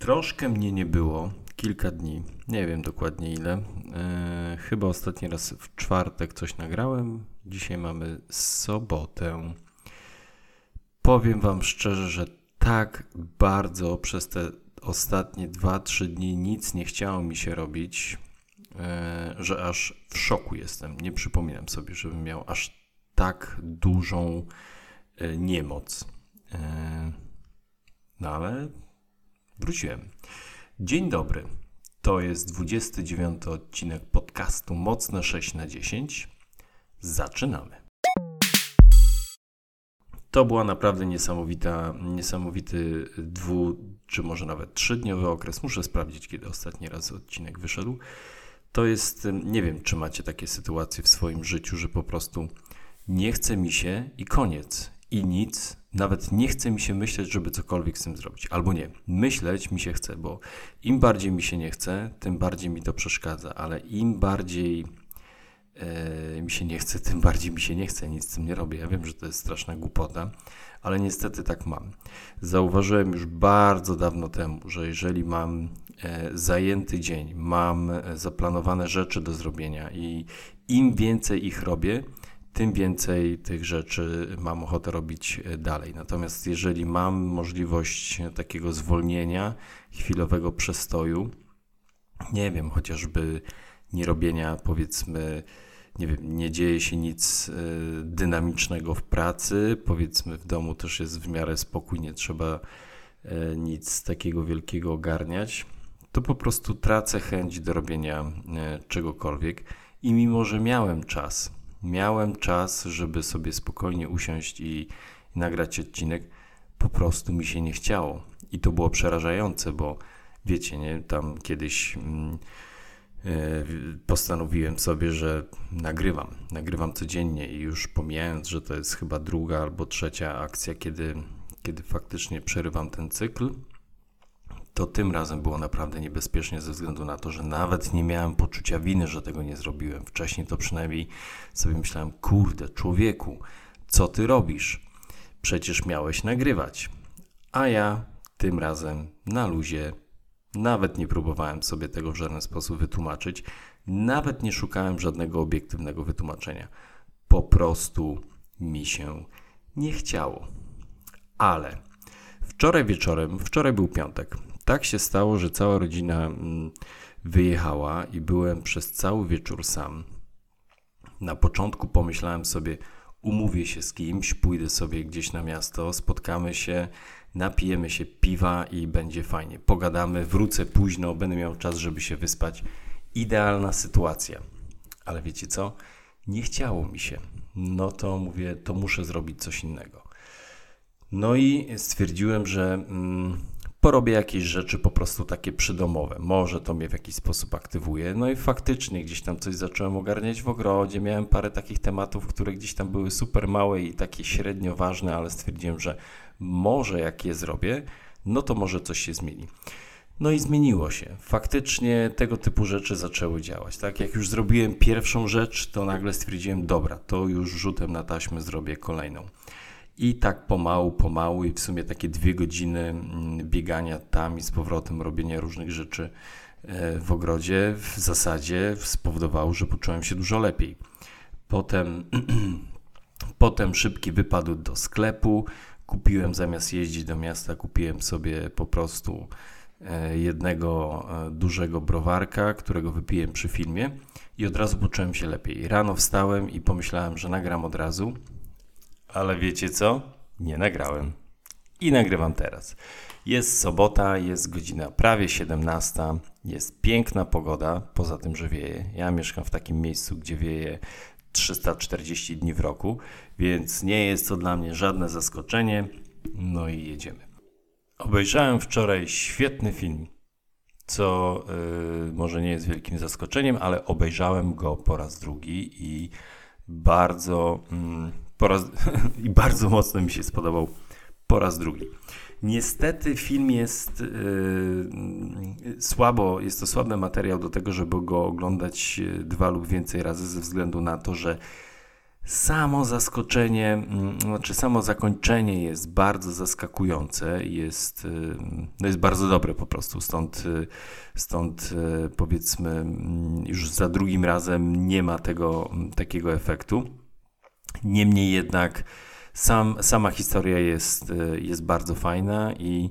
Troszkę mnie nie było, kilka dni, nie wiem dokładnie ile. Yy, chyba ostatni raz w czwartek coś nagrałem. Dzisiaj mamy sobotę. Powiem Wam szczerze, że tak bardzo przez te ostatnie 2-3 dni nic nie chciało mi się robić, yy, że aż w szoku jestem. Nie przypominam sobie, żebym miał aż tak dużą yy, niemoc. No ale wróciłem. Dzień dobry. To jest 29 odcinek podcastu Mocne 6 na 10. Zaczynamy. To była naprawdę niesamowita, niesamowity dwu, czy może nawet trzydniowy okres. Muszę sprawdzić, kiedy ostatni raz odcinek wyszedł. To jest, nie wiem, czy macie takie sytuacje w swoim życiu, że po prostu nie chce mi się i koniec i nic, nawet nie chce mi się myśleć, żeby cokolwiek z tym zrobić. Albo nie, myśleć mi się chce, bo im bardziej mi się nie chce, tym bardziej mi to przeszkadza, ale im bardziej e, mi się nie chce, tym bardziej mi się nie chce, nic z tym nie robię. Ja wiem, że to jest straszna głupota, ale niestety tak mam. Zauważyłem już bardzo dawno temu, że jeżeli mam e, zajęty dzień, mam e, zaplanowane rzeczy do zrobienia i im więcej ich robię, tym więcej tych rzeczy mam ochotę robić e, dalej. Natomiast jeżeli mam możliwość takiego zwolnienia, chwilowego przestoju, nie wiem, chociażby nie robienia, powiedzmy, nie wiem, nie dzieje się nic e, dynamicznego w pracy, powiedzmy w domu też jest w miarę spokój, nie trzeba e, nic takiego wielkiego ogarniać, to po prostu tracę chęć do robienia czegokolwiek i mimo, że miałem czas, miałem czas, żeby sobie spokojnie usiąść i, i nagrać odcinek, po prostu mi się nie chciało. I to było przerażające, bo wiecie, nie, tam kiedyś e, postanowiłem sobie, że nagrywam, nagrywam codziennie i już pomijając, że to jest chyba druga albo trzecia akcja, kiedy, kiedy faktycznie przerywam ten cykl, to tym razem było naprawdę niebezpiecznie ze względu na to, że nawet nie miałem poczucia winy, że tego nie zrobiłem. Wcześniej to przynajmniej sobie myślałem, kurde, człowieku, co ty robisz? Przecież miałeś nagrywać. A ja tym razem na luzie nawet nie próbowałem sobie tego w żaden sposób wytłumaczyć, nawet nie szukałem żadnego obiektywnego wytłumaczenia. Po prostu mi się nie chciało. Ale wczoraj wieczorem, wczoraj był piątek, tak się stało, że cała rodzina mm, wyjechała i byłem przez cały wieczór sam. Na początku pomyślałem sobie, umówię się z kimś, pójdę sobie gdzieś na miasto, spotkamy się, napijemy się piwa i będzie fajnie. Pogadamy, wrócę późno, będę miał czas, żeby się wyspać. Idealna sytuacja. Ale wiecie co? Nie chciało mi się. No to mówię, to muszę zrobić coś innego. No i stwierdziłem, że. Mm, porobię jakieś rzeczy po prostu takie przydomowe. Może to mnie w jakiś sposób aktywuje. No i faktycznie gdzieś tam coś zacząłem ogarniać w ogrodzie. Miałem parę takich tematów, które gdzieś tam były super małe i takie średnio ważne, ale stwierdziłem, że może jak je zrobię, no to może coś się zmieni. No i zmieniło się. Faktycznie tego typu rzeczy zaczęły działać. Tak jak już zrobiłem pierwszą rzecz, to nagle stwierdziłem, dobra, to już rzutem na taśmę zrobię kolejną. I tak pomału, pomału i w sumie takie dwie godziny mm, biegania tam i z powrotem, robienia różnych rzeczy e, w ogrodzie w zasadzie spowodowało, że poczułem się dużo lepiej. Potem, potem szybki wypadł do sklepu. Kupiłem zamiast jeździć do miasta, kupiłem sobie po prostu e, jednego e, dużego browarka, którego wypiłem przy filmie i od razu poczułem się lepiej. Rano wstałem i pomyślałem, że nagram od razu ale wiecie co? Nie nagrałem. I nagrywam teraz. Jest sobota, jest godzina prawie 17, jest piękna pogoda, poza tym, że wieje. Ja mieszkam w takim miejscu, gdzie wieje 340 dni w roku, więc nie jest to dla mnie żadne zaskoczenie. No i jedziemy. Obejrzałem wczoraj świetny film, co yy, może nie jest wielkim zaskoczeniem, ale obejrzałem go po raz drugi i bardzo. Yy, po raz, i bardzo mocno mi się spodobał po raz drugi. Niestety film jest yy, słabo, jest to słaby materiał do tego, żeby go oglądać dwa lub więcej razy ze względu na to, że Samo zaskoczenie, mm, znaczy samo zakończenie jest bardzo zaskakujące, jest, y, no jest bardzo dobre po prostu, stąd, y, stąd y, powiedzmy mm, już za drugim razem nie ma tego takiego efektu. Niemniej jednak sam, sama historia jest, jest bardzo fajna i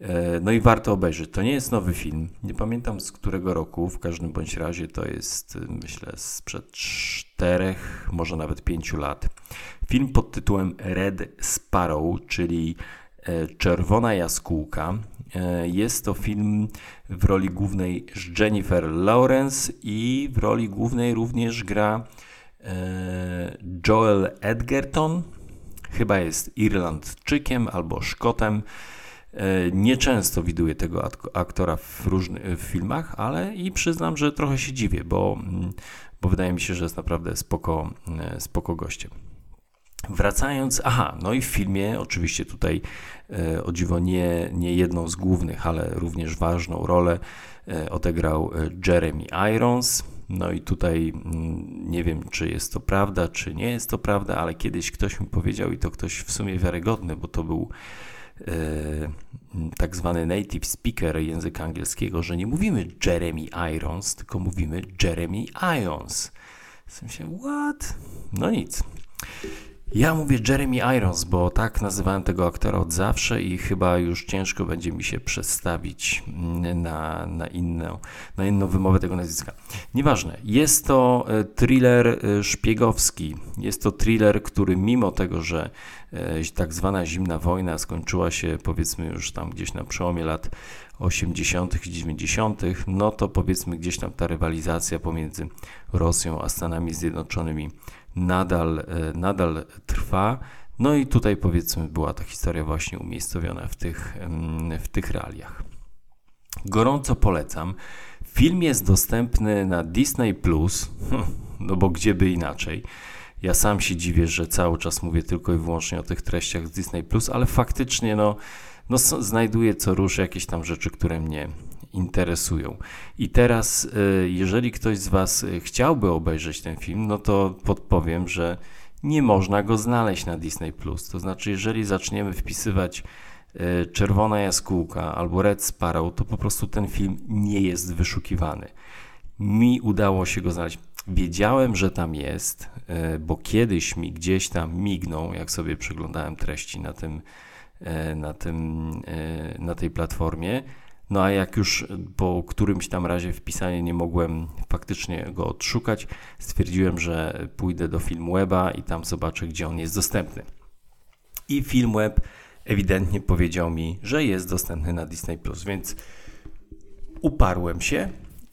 E, no i warto obejrzeć. To nie jest nowy film. Nie pamiętam z którego roku, w każdym bądź razie to jest, y, myślę, sprzed czterech, może nawet pięciu lat. Film pod tytułem Red Sparrow, czyli e, Czerwona Jaskółka. E, jest to film w roli głównej Jennifer Lawrence i w roli głównej również gra Joel Edgerton. Chyba jest Irlandczykiem albo Szkotem. E, nieczęsto widuję tego aktora w różnych filmach, ale i przyznam, że trochę się dziwię, bo, mm, bo wydaje mi się, że jest naprawdę spoko, e, spoko gościem. Wracając, aha, no i w filmie oczywiście tutaj e, o dziwo nie, nie jedną z głównych, ale również ważną rolę e, odegrał Jeremy Irons. No i tutaj mm, nie wiem, czy jest to prawda, czy nie jest to prawda, ale kiedyś ktoś mi powiedział i to ktoś w sumie wiarygodny, bo to był E, tak zwany native speaker języka angielskiego, że nie mówimy Jeremy Irons, tylko mówimy Jeremy Irons. W sensie, what? No nic. Ja mówię Jeremy Irons, bo tak nazywałem tego aktora od zawsze i chyba już ciężko będzie mi się przestawić na, na, inną, na inną wymowę tego nazwiska. Nieważne. Jest to e, thriller e, szpiegowski. Jest to thriller, który mimo tego, że e, tak zwana zimna wojna skończyła się powiedzmy już tam gdzieś na przełomie lat 80. i 90., no to powiedzmy gdzieś tam ta rywalizacja pomiędzy Rosją a Stanami Zjednoczonymi nadal, e, nadal trwa. No i tutaj powiedzmy była ta historia właśnie umiejscowiona w tych, w tych realiach. Gorąco polecam. Film jest dostępny na Disney Plus, no bo gdzie by inaczej. Ja sam się dziwię, że cały czas mówię tylko i wyłącznie o tych treściach z Disney Plus, ale faktycznie no, no znajduję co rusz jakieś tam rzeczy, które mnie interesują. I teraz, y, jeżeli ktoś z Was chciałby obejrzeć ten film, no to podpowiem, że nie można go znaleźć na Disney. To znaczy, jeżeli zaczniemy wpisywać y, Czerwona Jaskółka albo Red Sparrow, to po prostu ten film nie jest wyszukiwany. Mi udało się go znaleźć. Wiedziałem, że tam jest, bo kiedyś mi gdzieś tam mignął, jak sobie przeglądałem treści na tym, na tym, na tej platformie no a jak już po którymś tam razie wpisanie nie mogłem faktycznie go odszukać, stwierdziłem, że pójdę do Filmweba i tam zobaczę, gdzie on jest dostępny. I Filmweb ewidentnie powiedział mi, że jest dostępny na Disney Plus, więc uparłem się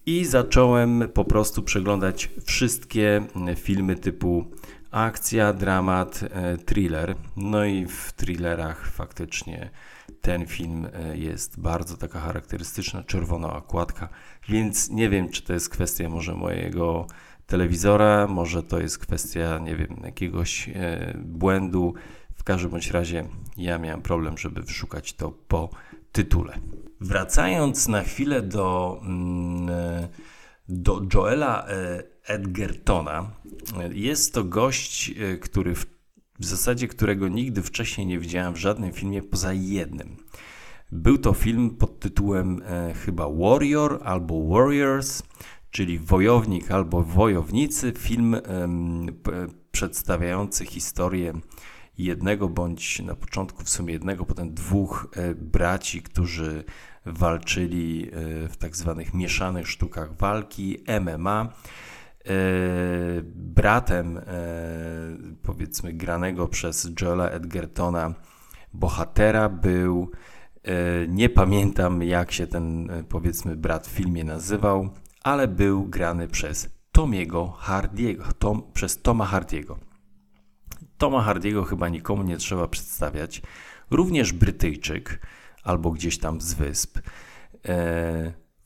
i zacząłem po prostu przeglądać wszystkie filmy typu akcja, dramat, e, thriller. No i w thrillerach faktycznie ten film e, jest bardzo taka charakterystyczna, czerwona okładka, więc nie wiem, czy to jest kwestia może mojego telewizora, może to jest kwestia, nie wiem, jakiegoś e, błędu. W każdym bądź razie ja miałem problem, żeby wyszukać to po tytule. Wracając na chwilę do, mm, e, do Joela Edgertona, jest to gość, który w w zasadzie którego nigdy wcześniej nie widziałem w żadnym filmie poza jednym. Był to film pod tytułem e, chyba Warrior albo Warriors, czyli Wojownik albo Wojownicy. Film e, przedstawiający historię jednego bądź na początku w sumie jednego, potem dwóch e, braci, którzy walczyli e, w tak zwanych mieszanych sztukach walki MMA. E, bratem, e, powiedzmy, granego przez Joela Edgertona bohatera był, e, nie pamiętam jak się ten, powiedzmy, brat w filmie nazywał, ale był grany przez Tomiego Hardiego, Tom, przez Toma Hardiego. Toma Hardiego chyba nikomu nie trzeba przedstawiać. Również Brytyjczyk, albo gdzieś tam z wysp.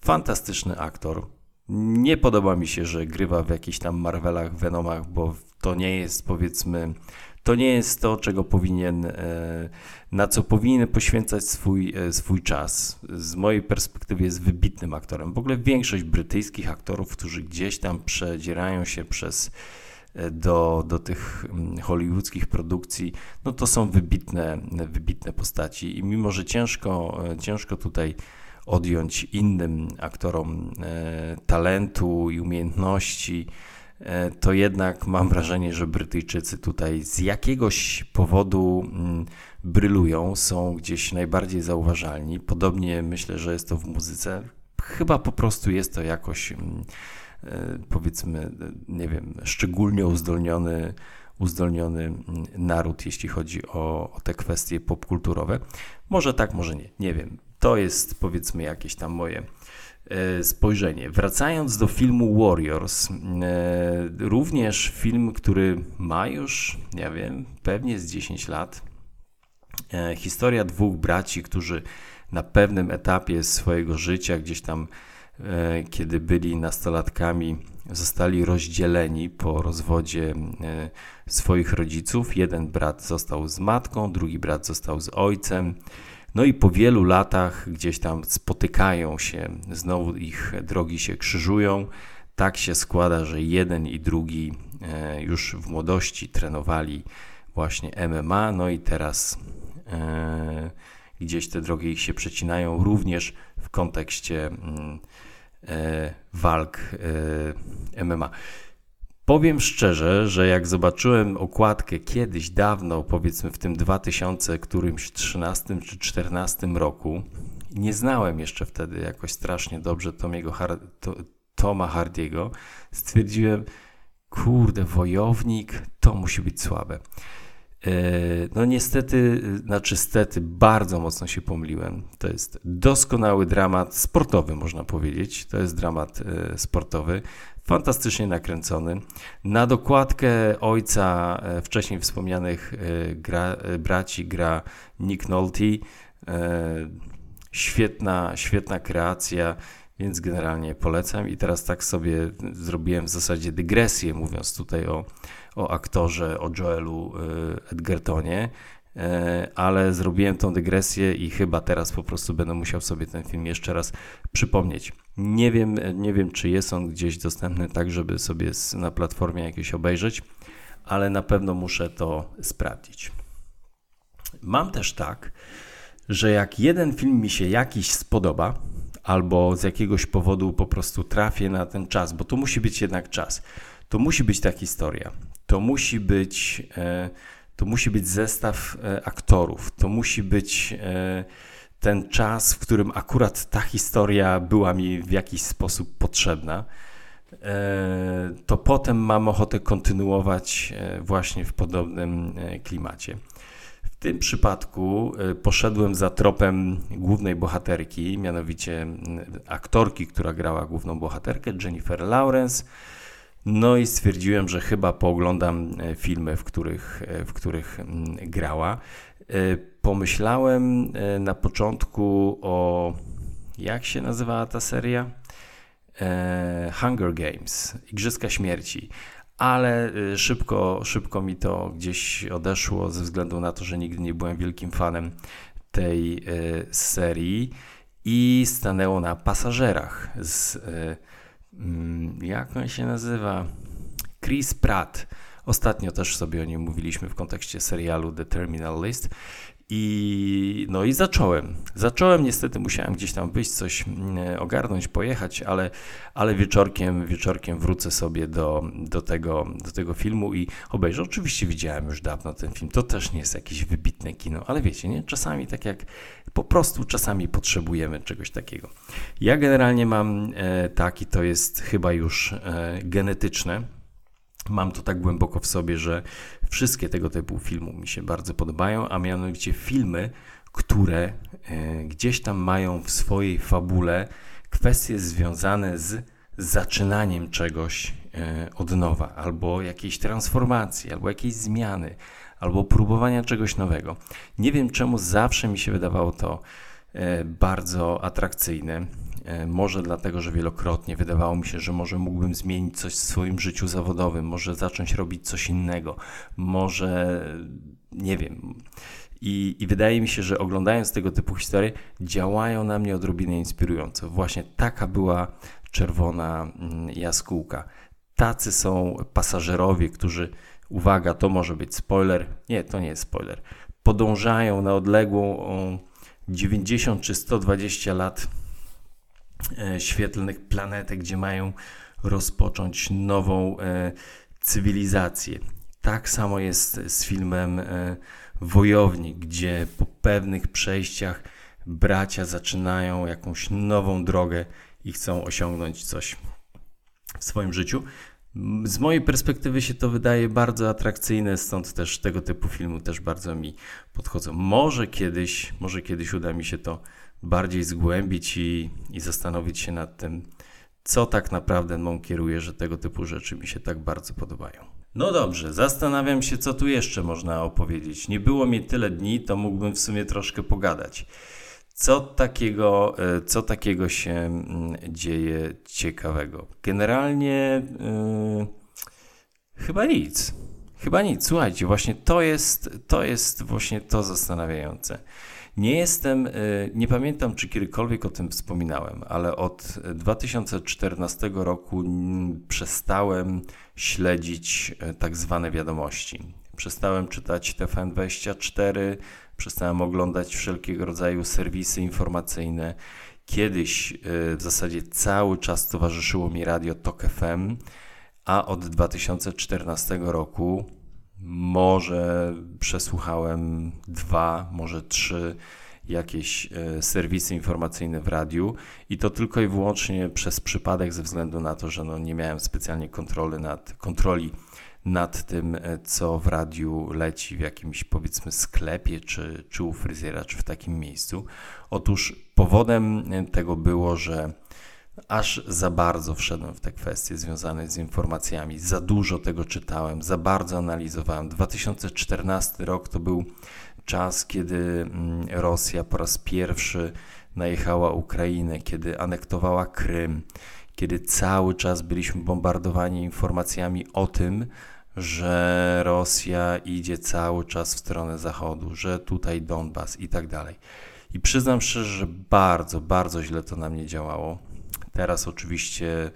Fantastyczny aktor, nie podoba mi się, że grywa w jakichś tam Marvelach, Venomach, bo to nie jest powiedzmy, to nie jest to, czego powinien, e, na co powinien poświęcać swój, e, swój czas. Z mojej perspektywy jest wybitnym aktorem. W ogóle większość brytyjskich aktorów, którzy gdzieś tam przedzierają się przez do, do tych mm, hollywoodzkich produkcji, no to są wybitne, wybitne postaci i mimo, że ciężko, ciężko tutaj odjąć innym aktorom talentu i umiejętności, E, to jednak mam wrażenie, że Brytyjczycy tutaj z jakiegoś powodu mm, brylują, są gdzieś najbardziej zauważalni. Podobnie myślę, że jest to w muzyce. Chyba po prostu jest to jakoś, mm, e, powiedzmy, nie wiem, szczególnie uzdolniony, uzdolniony mm, naród, jeśli chodzi o, o te kwestie popkulturowe. Może tak, może nie, nie wiem. To jest powiedzmy jakieś tam moje E, spojrzenie. Wracając do filmu Warriors, e, również film, który ma już, nie wiem, pewnie z 10 lat. E, historia dwóch braci, którzy na pewnym etapie swojego życia, gdzieś tam, kiedy byli nastolatkami, zostali rozdzieleni po rozwodzie swoich rodziców. Jeden brat został z matką, drugi brat został z ojcem. No i po wielu latach gdzieś tam spotykają się, znowu ich drogi się krzyżują. Tak się składa, że jeden i drugi e, już w młodości trenowali właśnie MMA, no i teraz e, gdzieś te drogi ich się przecinają również w kontekście mm, e, walk MMA. Powiem szczerze, że jak zobaczyłem okładkę kiedyś, dawno, powiedzmy w tym 2000 którymś 13 czy 14 roku, nie znałem jeszcze wtedy jakoś strasznie dobrze Tomiego Har to, Toma Hardiego, stwierdziłem, kurde, wojownik, to musi być słabe. E, no niestety, znaczy stety, bardzo mocno się pomyliłem. To jest doskonały dramat sportowy, można powiedzieć. To jest dramat e, sportowy fantastycznie nakręcony. Na dokładkę ojca e, wcześniej wspomnianych e, gra, e, braci gra Nick Nolte. Świetna, świetna kreacja, więc generalnie polecam. I teraz tak sobie zrobiłem w zasadzie dygresję, mówiąc tutaj o, o aktorze, o Joelu Edgertonie. E, ale zrobiłem tą dygresję i chyba teraz po prostu będę musiał sobie ten film jeszcze raz przypomnieć. Nie wiem, nie wiem czy jest on gdzieś dostępny tak, żeby sobie na platformie jakieś obejrzeć, ale na pewno muszę to sprawdzić. Mam też tak, że jak jeden film mi się jakiś spodoba, albo z jakiegoś powodu po prostu trafię na ten czas, bo to musi być jednak czas, to musi być ta historia, to musi być. E, to musi być zestaw e, aktorów, to musi być e, ten czas, w którym akurat ta historia była mi w jakiś sposób potrzebna, to potem mam ochotę kontynuować właśnie w podobnym klimacie. W tym przypadku poszedłem za tropem głównej bohaterki, mianowicie aktorki, która grała główną bohaterkę, Jennifer Lawrence no i stwierdziłem, że chyba pooglądam e, filmy, w których, e, w których mm, grała. E, pomyślałem na początku o. Jak się nazywała ta seria? Hunger Games, Igrzyska Śmierci. Ale szybko, szybko mi to gdzieś odeszło ze względu na to, że nigdy nie byłem wielkim fanem tej serii i stanęło na pasażerach z jak on się nazywa? Chris Pratt. Ostatnio też sobie o nim mówiliśmy w kontekście serialu The Terminal List. I no i zacząłem. Zacząłem, niestety musiałem gdzieś tam wyjść, coś mm, ogarnąć, pojechać, ale, ale wieczorkiem, wieczorkiem wrócę sobie do, do, tego, do tego filmu i obejrzę. Oczywiście widziałem już dawno ten film. To też nie jest jakieś wybitne kino, ale wiecie, nie? Czasami tak jak po prostu czasami potrzebujemy czegoś takiego. Ja generalnie mam e, taki, to jest chyba już e, genetyczne. Mam to tak głęboko w sobie, że wszystkie tego typu filmy mi się bardzo podobają, a mianowicie filmy, które e, gdzieś tam mają w swojej fabule kwestie związane z zaczynaniem czegoś od nowa, albo jakiejś transformacji, albo jakiejś zmiany, albo próbowania czegoś nowego. Nie wiem czemu zawsze mi się wydawało to e, bardzo atrakcyjne. E, może dlatego, że wielokrotnie wydawało mi się, że może mógłbym zmienić coś w swoim życiu zawodowym, może zacząć robić coś innego, może nie wiem. I, I, wydaje mi się, że oglądając tego typu historie, działają na mnie odrobinę inspirująco. Właśnie taka była czerwona mm, jaskółka tacy są pasażerowie, którzy, uwaga, to może być spoiler, nie, to nie jest spoiler, podążają na odległą 90 czy 120 lat e, świetlnych planetę, gdzie mają rozpocząć nową e, cywilizację. Tak samo jest z filmem e, Wojownik, gdzie po pewnych przejściach bracia zaczynają jakąś nową drogę i chcą osiągnąć coś w swoim życiu. Z mojej perspektywy się to wydaje bardzo atrakcyjne, stąd też tego typu filmy też bardzo mi podchodzą. Może kiedyś, może kiedyś uda mi się to bardziej zgłębić i, i zastanowić się nad tym, co tak naprawdę mną kieruje, że tego typu rzeczy mi się tak bardzo podobają. No dobrze, zastanawiam się, co tu jeszcze można opowiedzieć. Nie było mi tyle dni, to mógłbym w sumie troszkę pogadać. Co takiego, e, co takiego się mm, dzieje ciekawego? Generalnie yy, chyba nic. Chyba nic. Słuchajcie, właśnie to jest, to jest właśnie to zastanawiające. Nie jestem, yy, nie pamiętam, czy kiedykolwiek o tym wspominałem, ale od 2014 roku przestałem śledzić tak zwane wiadomości. Przestałem czytać TFN24, przestałem oglądać wszelkiego rodzaju serwisy informacyjne. Kiedyś y, w zasadzie cały czas towarzyszyło mi radio Tok FM, a od 2014 roku może przesłuchałem dwa, może trzy jakieś y, serwisy informacyjne w radiu i to tylko i wyłącznie przez przypadek ze względu na to, że no nie miałem specjalnie kontroli nad, kontroli nad tym, e, co w radiu leci w jakimś powiedzmy sklepie, czy, czy u fryzjera, czy w takim miejscu. Otóż powodem e, tego było, że aż za bardzo wszedłem w te kwestie związane z informacjami, za dużo tego czytałem, za bardzo analizowałem. 2014 rok to był czas, kiedy mm, Rosja po raz pierwszy najechała Ukrainę, kiedy anektowała Krym, kiedy cały czas byliśmy bombardowani informacjami o tym, że Rosja idzie cały czas w stronę zachodu, że tutaj Donbas i tak dalej. I przyznam szczerze, że bardzo, bardzo źle to na mnie działało. Teraz oczywiście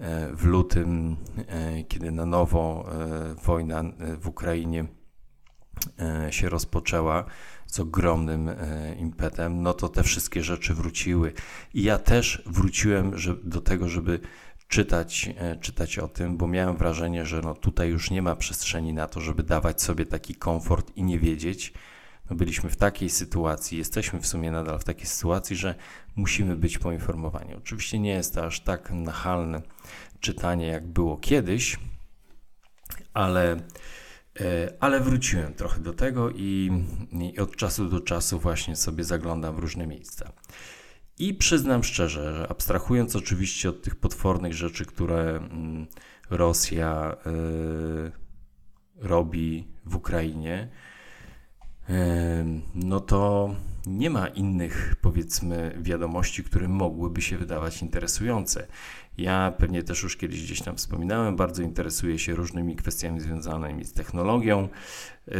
e, w lutym, e, kiedy na nowo e, wojna w Ukrainie się rozpoczęła z ogromnym impetem, no to te wszystkie rzeczy wróciły. I ja też wróciłem do tego, żeby czytać, e, czytać o tym, bo miałem wrażenie, że no tutaj już nie ma przestrzeni na to, żeby dawać sobie taki komfort i nie wiedzieć. No byliśmy w takiej sytuacji, jesteśmy w sumie nadal w takiej sytuacji, że musimy być poinformowani. Oczywiście nie jest to aż tak nachalne czytanie, jak było kiedyś, ale, e, ale wróciłem trochę do tego i, i od czasu do czasu właśnie sobie zaglądam w różne miejsca. I przyznam szczerze, że abstrahując oczywiście od tych potwornych rzeczy, które mm, Rosja y, robi w Ukrainie, no to nie ma innych, powiedzmy, wiadomości, które mogłyby się wydawać interesujące. Ja pewnie też już kiedyś gdzieś tam wspominałem, bardzo interesuję się różnymi kwestiami związanymi z technologią. Yy,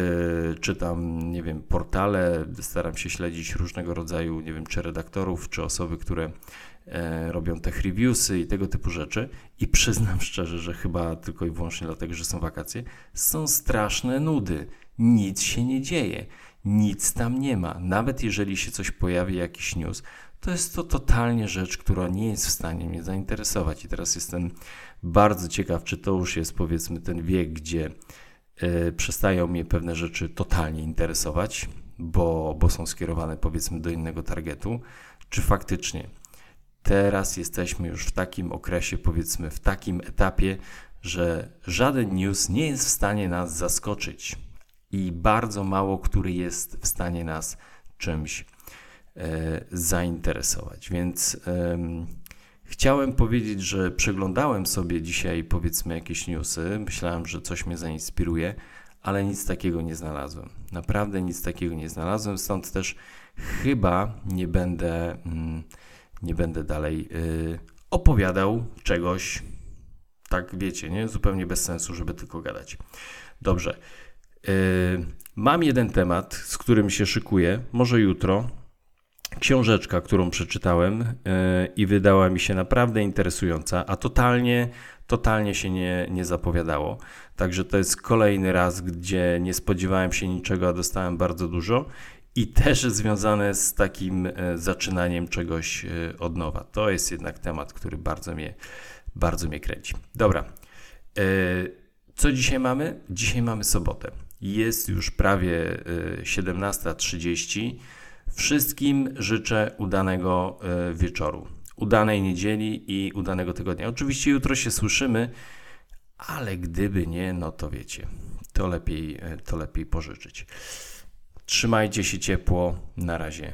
czytam, nie wiem, portale, staram się śledzić różnego rodzaju, nie wiem, czy redaktorów, czy osoby, które robią tech reviewsy i tego typu rzeczy. I przyznam szczerze, że chyba tylko i wyłącznie dlatego, że są wakacje, są straszne nudy. Nic się nie dzieje. Nic tam nie ma. Nawet jeżeli się coś pojawi, jakiś news, to jest to totalnie rzecz, która nie jest w stanie mnie zainteresować. I teraz jestem bardzo ciekaw, czy to już jest powiedzmy ten wiek, gdzie y, przestają mnie pewne rzeczy totalnie interesować, bo, bo są skierowane powiedzmy do innego targetu, czy faktycznie teraz jesteśmy już w takim okresie, powiedzmy w takim etapie, że żaden news nie jest w stanie nas zaskoczyć i bardzo mało który jest w stanie nas czymś E, zainteresować. Więc chciałem powiedzieć, że przeglądałem sobie dzisiaj powiedzmy jakieś newsy, myślałem, że coś mnie zainspiruje, ale nic takiego nie znalazłem. Naprawdę nic takiego nie znalazłem, stąd też chyba nie będę, mm, nie będę dalej y, opowiadał czegoś, tak wiecie, nie? Zupełnie bez sensu, żeby tylko gadać. Dobrze. Y, mam jeden temat, z którym się szykuję, może jutro, książeczka, którą przeczytałem i wydała mi się naprawdę interesująca, a totalnie, totalnie się nie, nie zapowiadało. Także to jest kolejny raz, gdzie nie spodziewałem się niczego, a dostałem bardzo dużo i też związane z takim e, zaczynaniem czegoś e, od nowa. To jest jednak temat, który bardzo mnie, bardzo mnie kręci. Dobra. E, co dzisiaj mamy? Dzisiaj mamy sobotę. Jest już prawie 17.30. Wszystkim życzę udanego wieczoru, udanej niedzieli i udanego tygodnia. Oczywiście jutro się słyszymy, ale gdyby nie, no to wiecie, to lepiej, to lepiej pożyczyć. Trzymajcie się ciepło. Na razie.